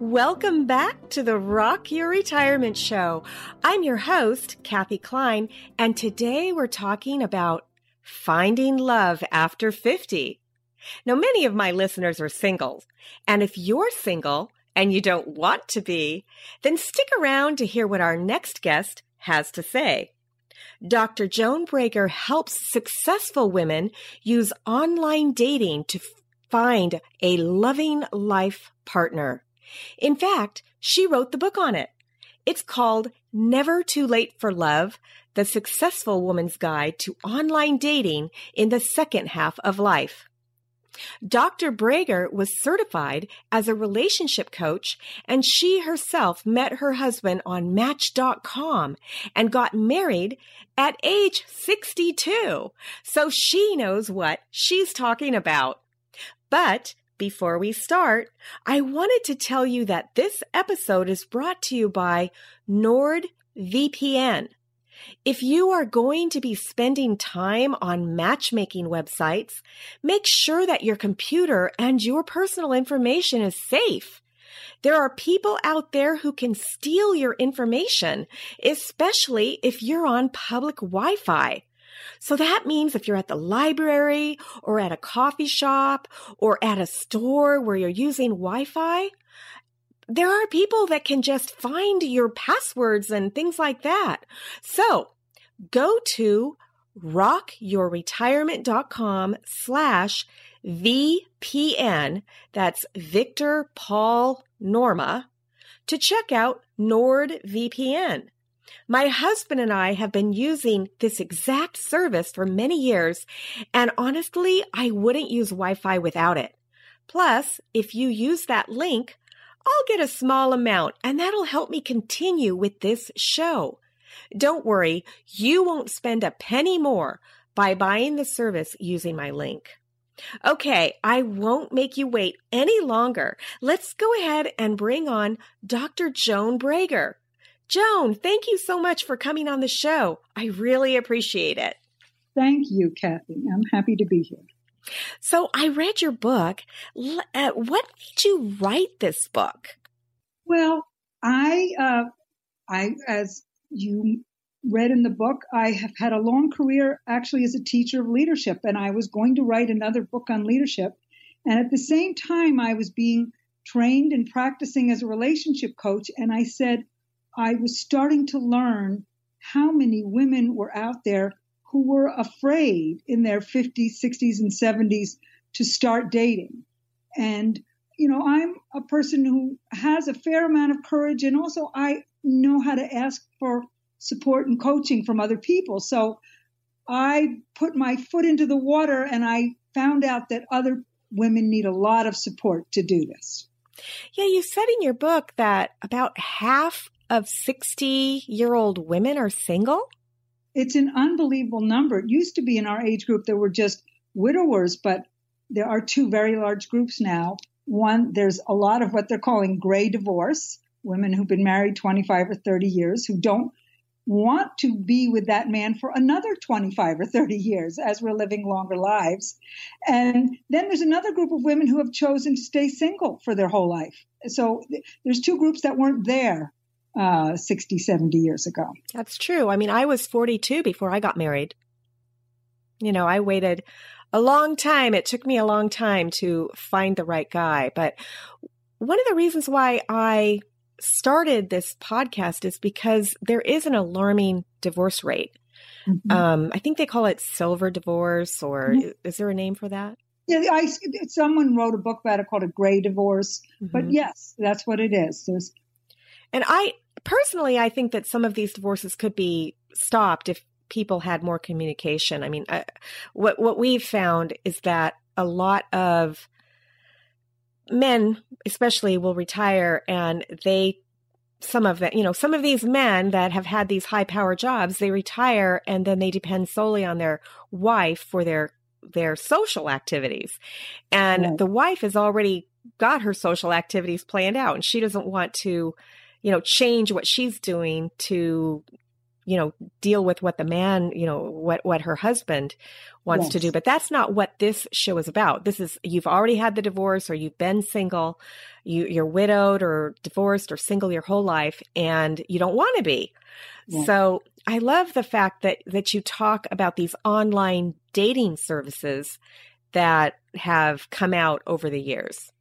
Welcome back to the Rock Your Retirement Show. I'm your host, Kathy Klein, and today we're talking about finding love after 50. Now, many of my listeners are single, and if you're single and you don't want to be, then stick around to hear what our next guest has to say. Dr. Joan Bragar helps successful women use online dating to find a loving life partner. In fact, she wrote the book on it. It's called Never Too Late for Love The Successful Woman's Guide to Online Dating in the Second Half of Life. Dr. Bragar was certified as a relationship coach, and she herself met her husband on Match.com and got married at age 62. So she knows what she's talking about. But before we start, I wanted to tell you that this episode is brought to you by NordVPN. If you are going to be spending time on matchmaking websites, make sure that your computer and your personal information is safe. There are people out there who can steal your information, especially if you're on public Wi Fi. So that means if you're at the library or at a coffee shop or at a store where you're using Wi Fi, there are people that can just find your passwords and things like that. So go to rockyourretirement.com slash VPN. That's Victor Paul Norma to check out NordVPN. My husband and I have been using this exact service for many years, and honestly, I wouldn't use Wi Fi without it. Plus, if you use that link, I'll get a small amount, and that'll help me continue with this show. Don't worry, you won't spend a penny more by buying the service using my link. Okay, I won't make you wait any longer. Let's go ahead and bring on Dr. Joan Bragar. Joan, thank you so much for coming on the show. I really appreciate it. Thank you, Kathy. I'm happy to be here. So, I read your book. Uh, what made you write this book? Well, I, uh, I, as you read in the book, I have had a long career actually as a teacher of leadership, and I was going to write another book on leadership. And at the same time, I was being trained and practicing as a relationship coach, and I said, I was starting to learn how many women were out there who were afraid in their 50s, 60s, and 70s to start dating. And, you know, I'm a person who has a fair amount of courage and also I know how to ask for support and coaching from other people. So I put my foot into the water and I found out that other women need a lot of support to do this. Yeah, you said in your book that about half of 60 year old women are single? it's an unbelievable number. It used to be in our age group there were just widowers, but there are two very large groups now. One, there's a lot of what they're calling gray divorce, women who've been married 25 or 30 years who don't want to be with that man for another 25 or 30 years as we're living longer lives. And then there's another group of women who have chosen to stay single for their whole life. So there's two groups that weren't there uh, 60, 70 years ago. That's true. I mean, I was 42 before I got married. You know, I waited a long time. It took me a long time to find the right guy. But one of the reasons why I started this podcast is because there is an alarming divorce rate. Mm-hmm. Um, I think they call it silver divorce, or mm-hmm. is there a name for that? Yeah, I, someone wrote a book about it called a gray divorce. Mm-hmm. But yes, that's what it is. There's, and I personally, I think that some of these divorces could be stopped if people had more communication. I mean, uh, what what we've found is that a lot of men, especially, will retire and they some of the you know some of these men that have had these high power jobs they retire and then they depend solely on their wife for their their social activities and the wife has already got her social activities planned out and she doesn't want to you know, change what she's doing to, you know, deal with what the man, you know, what, what her husband wants yes. to do. But that's not what this show is about. This is, you've already had the divorce or you've been single, you, you're widowed or divorced or single your whole life and you don't want to be. Yes. So I love the fact that, that you talk about these online dating services that have come out over the years.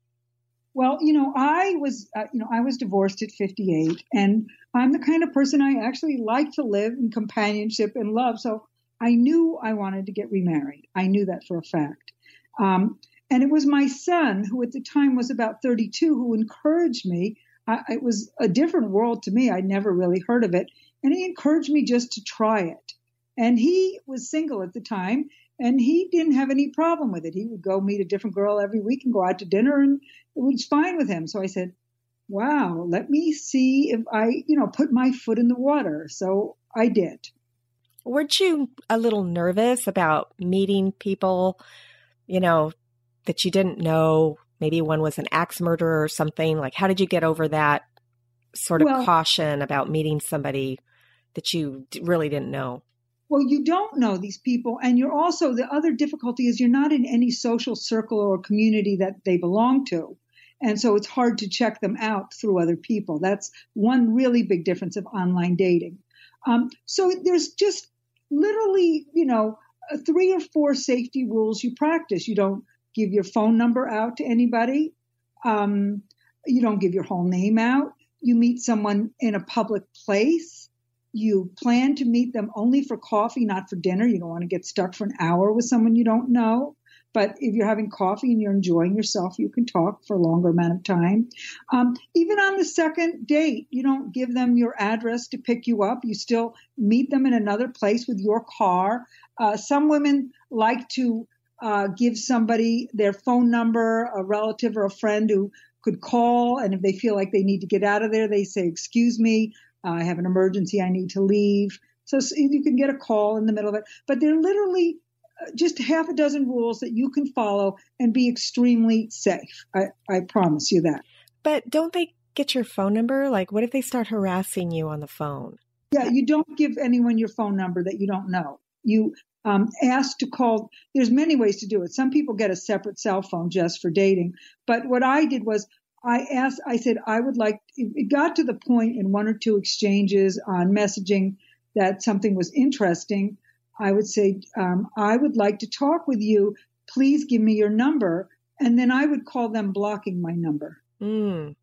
Well, you know, I was, uh, you know, I was divorced at 58, and I'm the kind of person I actually like to live in companionship and love. So I knew I wanted to get remarried. I knew that for a fact. Um, and it was my son, who at the time was about 32, who encouraged me. I, it was a different world to me. I'd never really heard of it. And he encouraged me just to try it. And he was single at the time, and he didn't have any problem with it. He would go meet a different girl every week and go out to dinner, and it was fine with him. So I said, "Wow, let me see if I, you know, put my foot in the water." So I did. Weren't you a little nervous about meeting people, you know, that you didn't know? Maybe one was an axe murderer or something. Like, how did you get over that sort of well, caution about meeting somebody that you really didn't know? Well, you don't know these people. And you're also, the other difficulty is you're not in any social circle or community that they belong to. And so it's hard to check them out through other people. That's one really big difference of online dating. Um, so there's just literally, you know, three or four safety rules you practice. You don't give your phone number out to anybody. Um, you don't give your whole name out. You meet someone in a public place you plan to meet them only for coffee, not for dinner. You don't want to get stuck for an hour with someone you don't know. But if you're having coffee and you're enjoying yourself, you can talk for a longer amount of time. Um, even on the second date, you don't give them your address to pick you up. You still meet them in another place with your car. Uh, some women like to uh, give somebody their phone number, a relative or a friend who could call. And if they feel like they need to get out of there, they say, Excuse me, I have an emergency, I need to leave. So, you can get a call in the middle of it. But they're literally uh, just half a dozen rules that you can follow and be extremely safe. I, I promise you that. But don't they get your phone number? Like, what if they start harassing you on the phone? Yeah, you don't give anyone your phone number that you don't know. You um, ask to call. There's many ways to do it. Some people get a separate cell phone just for dating. But what I did was I asked, I said, I would like, it got to the point in one or two exchanges on messaging that something was interesting. I would say, um, I would like to talk with you. Please give me your number. And then I would call them blocking my number. Mm.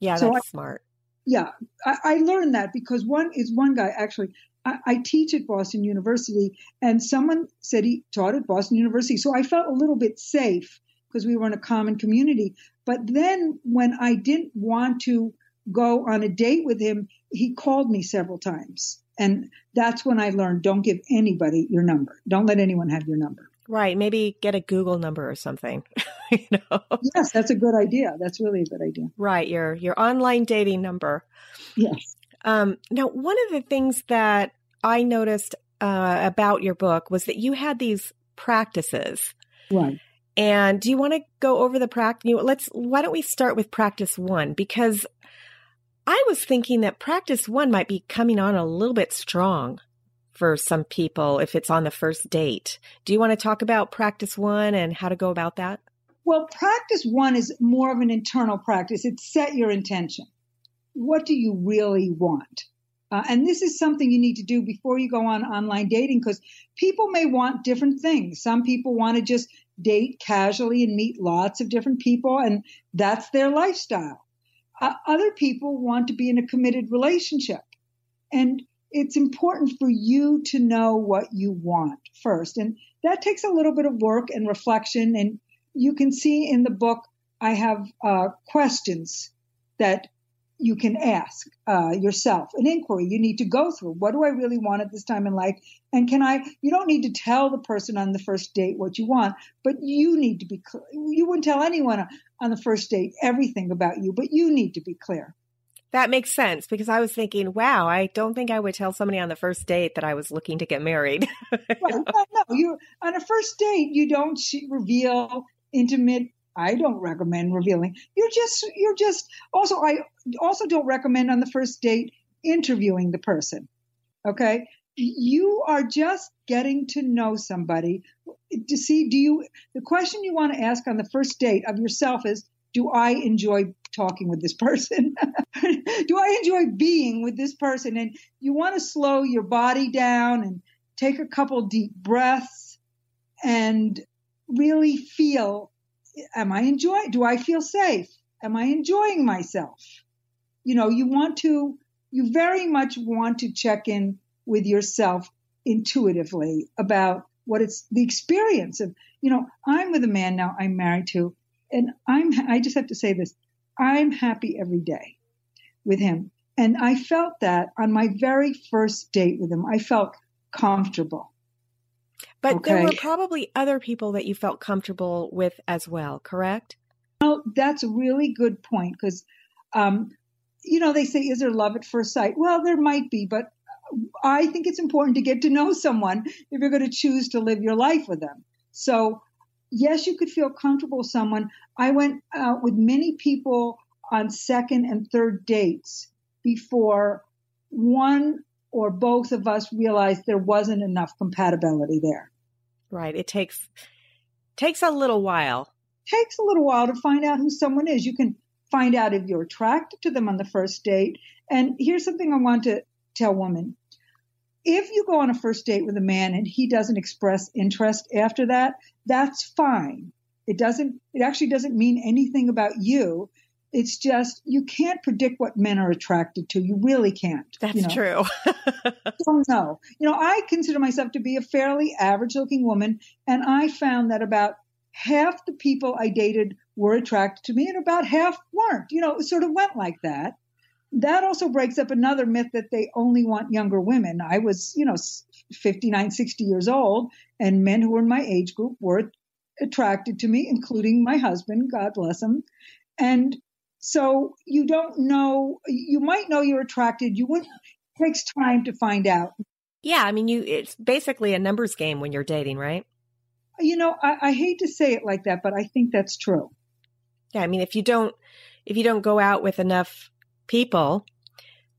Yeah, so that's I, smart. Yeah, I, I, learned that because one is one guy actually. I, I teach at Boston University, and someone said he taught at Boston University. So I felt a little bit safe because we were in a common community. But then when I didn't want to go on a date with him, he called me several times. And that's when I learned don't give anybody your number. Don't let anyone have your number. Right. Maybe get a Google number or something. you know? Yes, that's a good idea. That's really a good idea. Right. Your your online dating number. Yes. Um, now, one of the things that I noticed uh, about your book was that you had these practices. Right. And do you want to go over the practice? You know, let's, why don't we start with practice one? Because I was thinking that practice one might be coming on a little bit strong for some people if it's on the first date. Do you want to talk about practice one and how to go about that? Well, practice one is more of an internal practice. It's set your intention. What do you really want? Uh, and this is something you need to do before you go on online dating because people may want different things. Some people want to just date casually and meet lots of different people, and that's their lifestyle. Uh, other people want to be in a committed relationship. And it's important for you to know what you want first. And that takes a little bit of work and reflection. And you can see in the book, I have uh, questions that you can ask uh, yourself an inquiry you need to go through what do i really want at this time in life and can i you don't need to tell the person on the first date what you want but you need to be clear you wouldn't tell anyone on the first date everything about you but you need to be clear that makes sense because I was thinking, wow, I don't think I would tell somebody on the first date that I was looking to get married. no, no, you on a first date you don't reveal intimate. I don't recommend revealing. You're just you're just also I also don't recommend on the first date interviewing the person. Okay, you are just getting to know somebody to see do you the question you want to ask on the first date of yourself is do I enjoy talking with this person? do I enjoy being with this person? And you want to slow your body down and take a couple deep breaths and really feel am I enjoying do I feel safe? Am I enjoying myself? You know, you want to you very much want to check in with yourself intuitively about what it's the experience of, you know, I'm with a man now I'm married to and I'm, I just have to say this. I'm happy every day with him. And I felt that on my very first date with him. I felt comfortable. But okay? there were probably other people that you felt comfortable with as well, correct? Well, that's a really good point because, um, you know, they say, is there love at first sight? Well, there might be, but I think it's important to get to know someone if you're going to choose to live your life with them. So yes, you could feel comfortable with someone. I went out with many people on second and third dates before one or both of us realized there wasn't enough compatibility there. Right. It takes takes a little while. Takes a little while to find out who someone is. You can find out if you're attracted to them on the first date. And here's something I want to tell women if you go on a first date with a man and he doesn't express interest after that, that's fine. It doesn't, it actually doesn't mean anything about you. It's just, you can't predict what men are attracted to. You really can't. That's you know? true. don't know. You know, I consider myself to be a fairly average looking woman, and I found that about half the people I dated were attracted to me and about half weren't. You know, it sort of went like that that also breaks up another myth that they only want younger women. I was, you know, 59, 60 years old, and men who were in my age group were attracted to me, including my husband, God bless him. And so you don't know, you might know you're attracted. You wouldn't, it takes time to find out. Yeah. I mean, you, it's basically a numbers game when you're dating, right? You know, I, I hate to say it like that, but I think that's true. Yeah. I mean, if you don't, if you don't go out with enough people,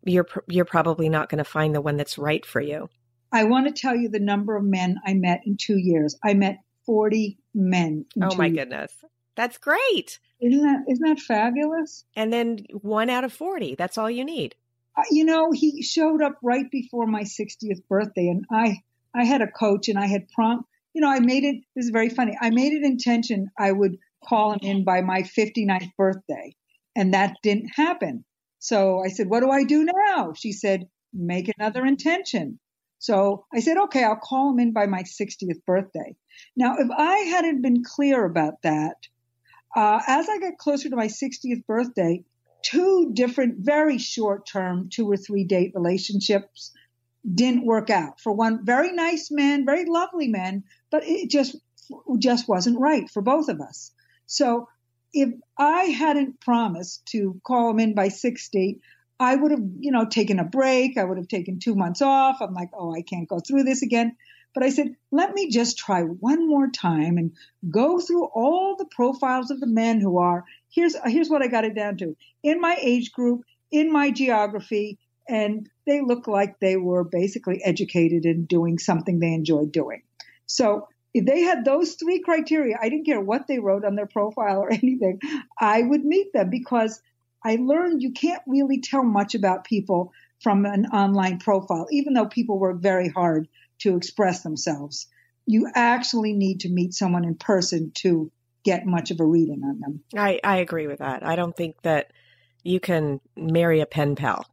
you're you're probably not going to find the one that's right for you. I want to tell you the number of men I met in 2 years. I met 40 men. oh my years. goodness. That's great. Isn't that isn't that fabulous? And then 1 out of 40. That's all you need. Uh, you know, he showed up right before my 60th birthday and I I had a coach and I had prompt. you know, I made it this is very funny. I made it intention I would call him in by my 59th birthday and that didn't happen. So I said, what do I do now? She said, make another intention. So I said, okay, I'll call him in by my 60th birthday. Now, if I hadn't been clear about that, uh, as I got closer to my 60th birthday, two different, very short term, two or three date relationships didn't work out. For one, very nice man, very lovely man, but it just, just wasn't right for both of us. So if I hadn't promised to call him in by 60, I would have, you know, taken a break. I would have taken two months off. I'm like, oh, I can't go through this again. But I said, let me just try one more time and go through all the profiles of the men who are. Here's here's what I got it down to. In my age group, in my geography, and they look like they were basically educated in doing something they enjoyed doing. So if they had those three criteria, I didn't care what they wrote on their profile or anything, I would meet them because I learned you can't really tell much about people from an online profile, even though people work very hard to express themselves. You actually need to meet someone in person to get much of a reading on them. I, I agree with that. I don't think that you can marry a pen pal.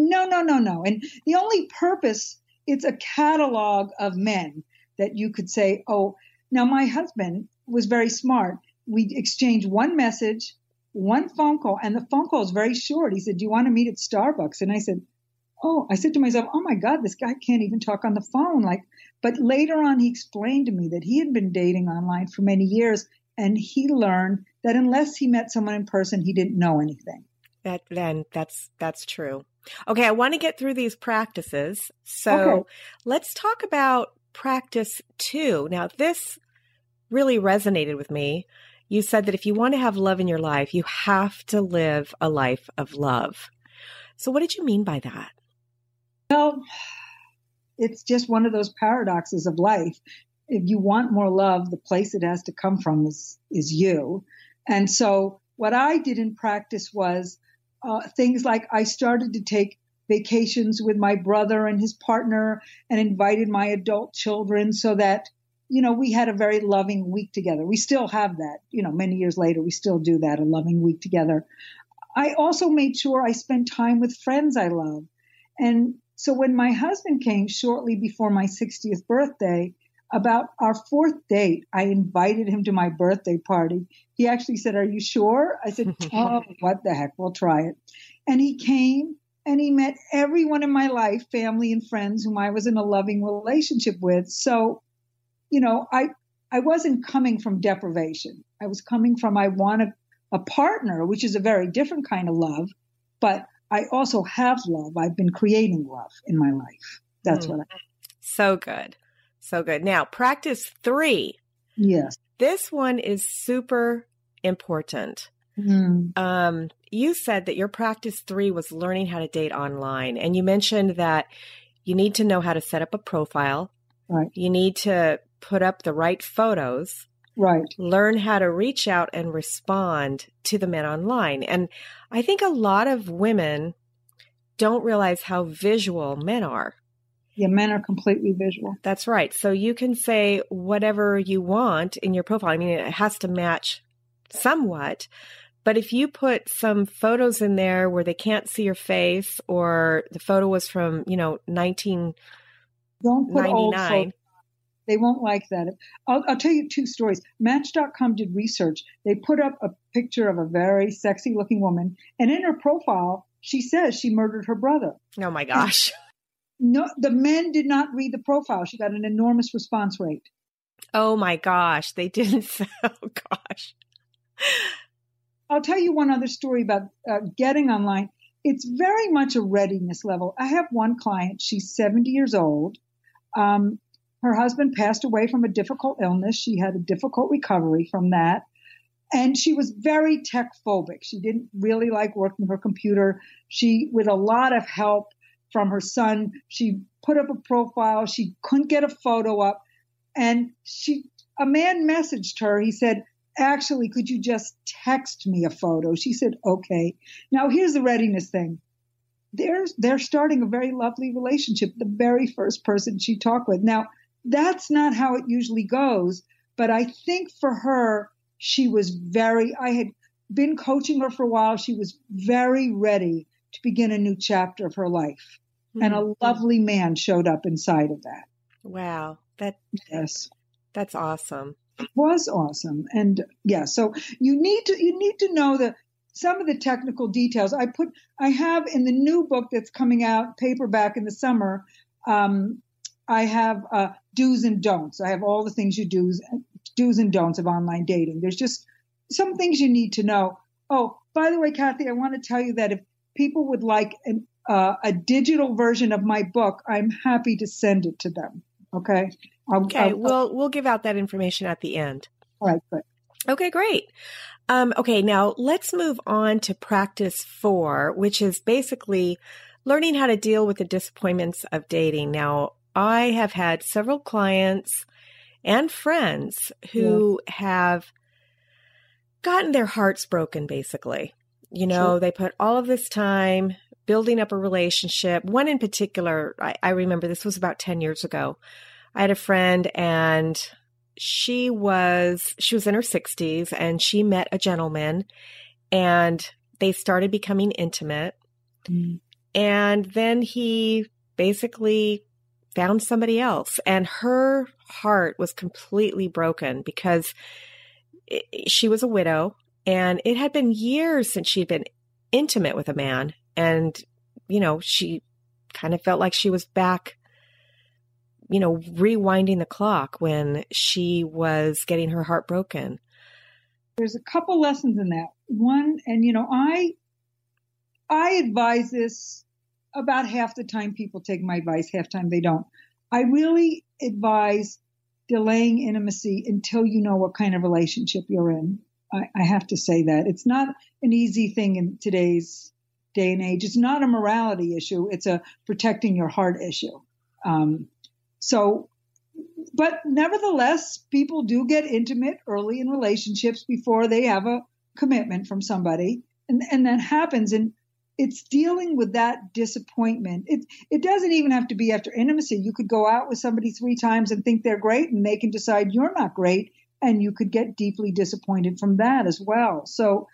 No, no, no, no. And the only purpose, it's a catalog of men that you could say, oh, now my husband was very smart. We exchanged one message, one phone call, and the phone call is very short. He said, Do you want to meet at Starbucks? And I said, Oh, I said to myself, Oh my God, this guy can't even talk on the phone. Like, but later on, he explained to me that he had been dating online for many years and he learned that unless he met someone in person, he didn't know anything. That then that's that's true. Okay, I want to get through these practices. So okay. let's talk about practice two. Now, this really resonated with me. You said that if you want to have love in your life, you have to live a life of love. So, what did you mean by that? Well, it's just one of those paradoxes of life. If you want more love, the place it has to come from is, is you. And so, what I did in practice was uh, things like I started to take vacations with my brother and his partner and invited my adult children so that you know we had a very loving week together we still have that you know many years later we still do that a loving week together i also made sure i spent time with friends i love and so when my husband came shortly before my 60th birthday about our fourth date i invited him to my birthday party he actually said are you sure i said oh what the heck we'll try it and he came and he met everyone in my life, family and friends whom I was in a loving relationship with. So, you know, I I wasn't coming from deprivation. I was coming from I wanted a partner, which is a very different kind of love, but I also have love. I've been creating love in my life. That's mm. what I So good. So good. Now, practice 3. Yes. This one is super important. Mm. Um, you said that your practice three was learning how to date online. And you mentioned that you need to know how to set up a profile. Right. You need to put up the right photos. Right. Learn how to reach out and respond to the men online. And I think a lot of women don't realize how visual men are. Yeah, men are completely visual. That's right. So you can say whatever you want in your profile. I mean, it has to match somewhat, but if you put some photos in there where they can't see your face or the photo was from, you know, 1999. They won't like that. I'll, I'll tell you two stories. Match.com did research. They put up a picture of a very sexy looking woman, and in her profile, she says she murdered her brother. Oh my gosh. no, the men did not read the profile. She got an enormous response rate. Oh my gosh. They didn't. Oh gosh. I'll tell you one other story about uh, getting online. It's very much a readiness level. I have one client. She's 70 years old. Um, her husband passed away from a difficult illness. She had a difficult recovery from that. And she was very tech phobic. She didn't really like working her computer. She, with a lot of help from her son, she put up a profile. She couldn't get a photo up. And she, a man messaged her. He said, actually, could you just text me a photo? She said, okay. Now here's the readiness thing. They're, they're starting a very lovely relationship, the very first person she talked with. Now, that's not how it usually goes, but I think for her, she was very, I had been coaching her for a while. She was very ready to begin a new chapter of her life. Mm-hmm. And a lovely man showed up inside of that. Wow. That, yes. That's awesome It was awesome. And yeah, so you need to you need to know the some of the technical details. I put I have in the new book that's coming out paperback in the summer. Um, I have uh, do's and don'ts. I have all the things you do's do's and don'ts of online dating. There's just some things you need to know. Oh, by the way, Kathy, I want to tell you that if people would like an, uh, a digital version of my book, I'm happy to send it to them. Okay. I'll, okay. I'll, we'll we'll give out that information at the end. All right. Good. Okay. Great. Um, okay. Now let's move on to practice four, which is basically learning how to deal with the disappointments of dating. Now, I have had several clients and friends who yeah. have gotten their hearts broken, basically. You know, sure. they put all of this time building up a relationship. One in particular, I, I remember this was about 10 years ago. I had a friend and she was she was in her 60s and she met a gentleman and they started becoming intimate. Mm. And then he basically found somebody else. And her heart was completely broken because it, she was a widow and it had been years since she'd been intimate with a man. And you know she kind of felt like she was back you know rewinding the clock when she was getting her heart broken. There's a couple lessons in that. One and you know i i advise this about half the time people take my advice half time they don't i really advise delaying intimacy until you know what kind of relationship you're in I, I have to say that it's not an easy thing in today's day and age. It's not a morality issue. It's a protecting your heart issue. Um, so, but nevertheless, people do get intimate early in relationships before they have a commitment from somebody. And, and that happens. And it's dealing with that disappointment. It, it doesn't even have to be after intimacy. You could go out with somebody three times and think they're great and they can decide you're not great and you could get deeply disappointed from that as well. So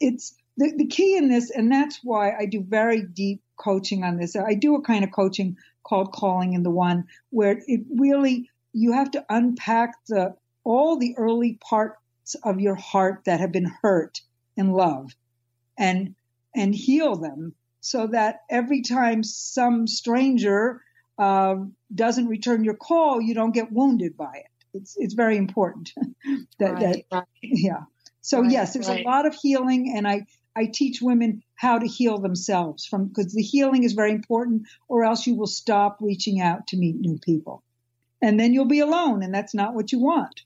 it's the, the key in this, and that's why I do very deep coaching on this. I do a kind of coaching called Calling in the One, where it really you have to unpack the all the early parts of your heart that have been hurt in love, and and heal them so that every time some stranger uh, doesn't return your call, you don't get wounded by it. It's it's very important. that, right, that right. yeah. So right, yes, there's a lot of healing, and I I teach women how to heal themselves from because the healing is very important, or else you will stop reaching out to meet new people. And then you'll be alone, and that's not what you want.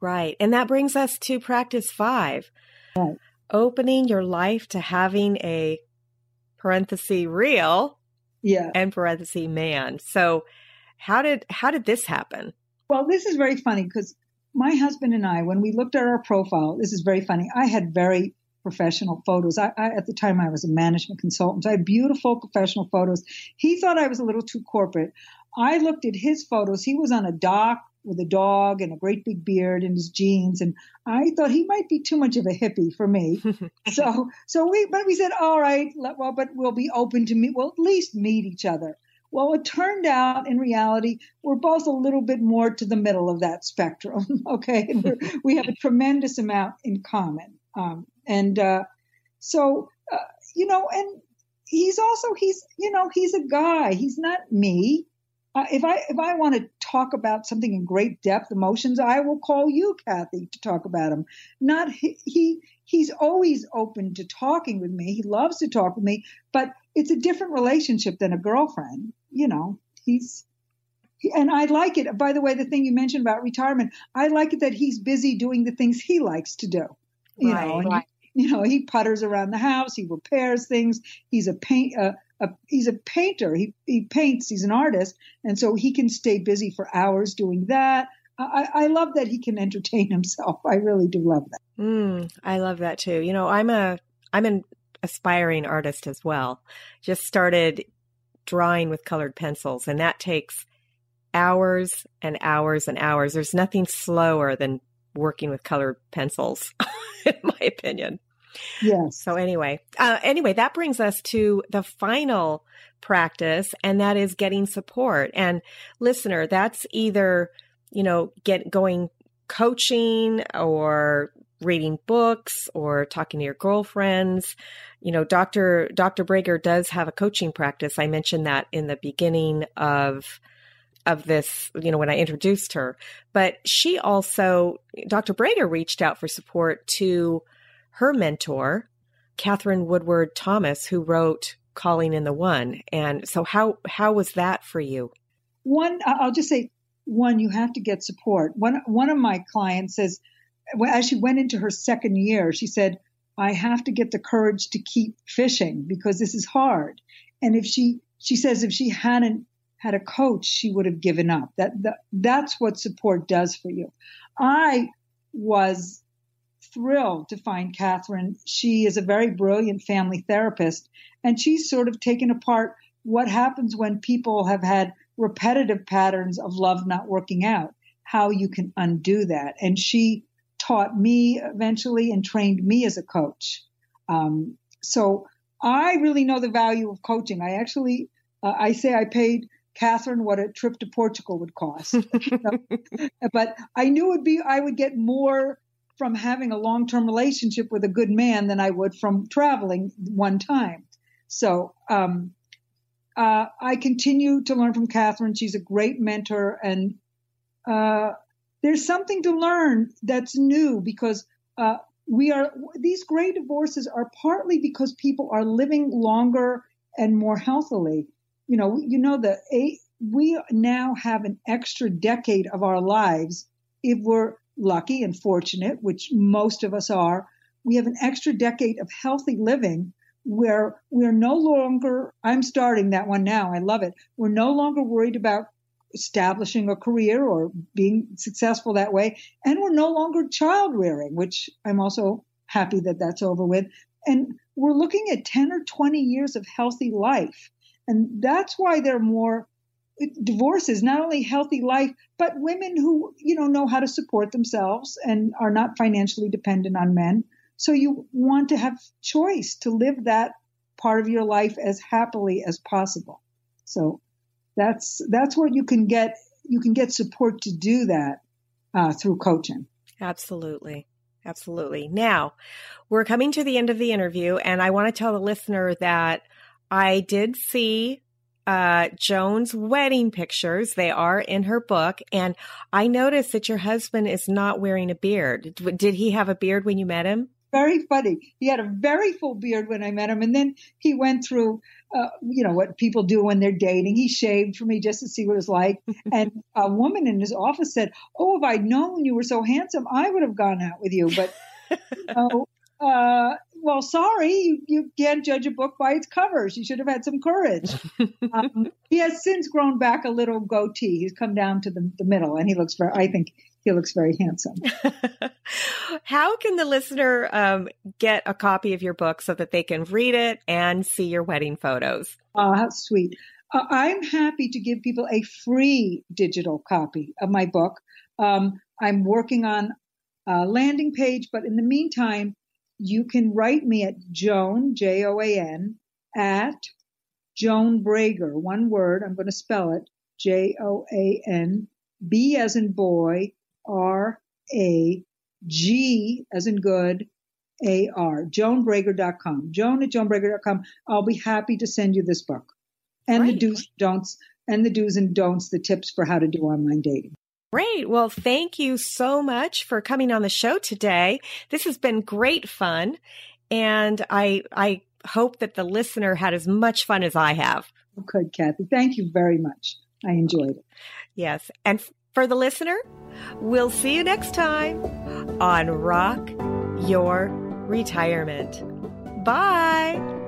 Right. And that brings us to practice five right. Opening your life to having a parenthesis real yeah. and parenthesis man. So how did how did this happen? Well, this is very funny because my husband and I, when we looked at our profile, this is very funny. I had very professional photos. I, I, at the time I was a management consultant. I had beautiful professional photos. He thought I was a little too corporate. I looked at his photos. He was on a dock with a dog and a great big beard and his jeans, and I thought he might be too much of a hippie for me. so, so we, but we said, all right, well, but we'll be open to meet. We'll at least meet each other. Well, it turned out in reality, we're both a little bit more to the middle of that spectrum. Okay. we have a tremendous amount in common. Um, and uh, so uh, you know, and he's also he's you know he's a guy. He's not me. Uh, if I if I want to talk about something in great depth, emotions, I will call you, Kathy, to talk about him. Not he, he he's always open to talking with me. He loves to talk with me, but it's a different relationship than a girlfriend. You know, he's and I like it. By the way, the thing you mentioned about retirement, I like it that he's busy doing the things he likes to do. You right, know, right you know, he putters around the house, he repairs things. He's a paint, uh, a, he's a painter. He, he paints. He's an artist, and so he can stay busy for hours doing that. I, I love that he can entertain himself. I really do love that. Mm, I love that too. You know, I'm a I'm an aspiring artist as well. Just started drawing with colored pencils, and that takes hours and hours and hours. There's nothing slower than working with colored pencils, in my opinion. Yes. So anyway, uh, anyway, that brings us to the final practice, and that is getting support. And listener, that's either you know get going coaching or reading books or talking to your girlfriends. You know, Dr. Dr. Bragar does have a coaching practice. I mentioned that in the beginning of of this, you know, when I introduced her. But she also, Dr. Bragar reached out for support to her mentor, Katherine Woodward Thomas, who wrote Calling in the One. And so, how how was that for you? One, I'll just say, one, you have to get support. One one of my clients says, as she went into her second year, she said, "I have to get the courage to keep fishing because this is hard." And if she she says if she hadn't had a coach, she would have given up. That, that that's what support does for you. I was thrilled to find Katherine. She is a very brilliant family therapist, and she's sort of taken apart what happens when people have had repetitive patterns of love not working out, how you can undo that. And she taught me eventually and trained me as a coach. Um, so I really know the value of coaching. I actually, uh, I say I paid Katherine what a trip to Portugal would cost. but I knew it would be I would get more from having a long-term relationship with a good man than I would from traveling one time. So um, uh, I continue to learn from Katherine. She's a great mentor, and uh, there's something to learn that's new because uh, we are these great divorces are partly because people are living longer and more healthily you know, you know the eight, we now have an extra decade of our lives if we're lucky and fortunate, which most of us are. We have an extra decade of healthy living where we're no longer, I'm starting that one now. I love it. We're no longer worried about establishing a career or being successful that way. And we're no longer child rearing, which I'm also happy that that's over with. And we're looking at 10 or 20 years of healthy life. And that's why there are more divorces, not only healthy life, but women who, you know, know how to support themselves and are not financially dependent on men. So you want to have choice to live that part of your life as happily as possible. So that's that's what you can get. You can get support to do that uh, through coaching. Absolutely. Absolutely. Now, we're coming to the end of the interview, and I want to tell the listener that I did see uh, Joan's wedding pictures. They are in her book. And I noticed that your husband is not wearing a beard. Did he have a beard when you met him? Very funny. He had a very full beard when I met him. And then he went through, uh, you know, what people do when they're dating. He shaved for me just to see what it was like. and a woman in his office said, Oh, if I'd known you were so handsome, I would have gone out with you. But, you know, uh, well, sorry, you, you, can't judge a book by its covers. You should have had some courage. um, he has since grown back a little goatee. He's come down to the, the middle, and he looks very. I think he looks very handsome. How can the listener um, get a copy of your book so that they can read it and see your wedding photos? Oh, how sweet! Uh, I'm happy to give people a free digital copy of my book. Um, I'm working on a landing page, but in the meantime you can write me at Joan, J O A N, at Joan Bragar, one word, I'm going to spell it, J O A N, B as in boy, R A G as in good, A R, joanbragar.com. Joan at joanbragar.com. I'll be happy to send you this book and right. the do's, and don'ts, and the do's and don'ts, the tips for how to do online dating. Great. Well, thank you so much for coming on the show today. This has been great fun. And I, I hope that the listener had as much fun as I have. Good, Kathy. Thank you very much. I enjoyed it. Yes. And for the listener, we'll see you next time on Rock Your Retirement. Bye.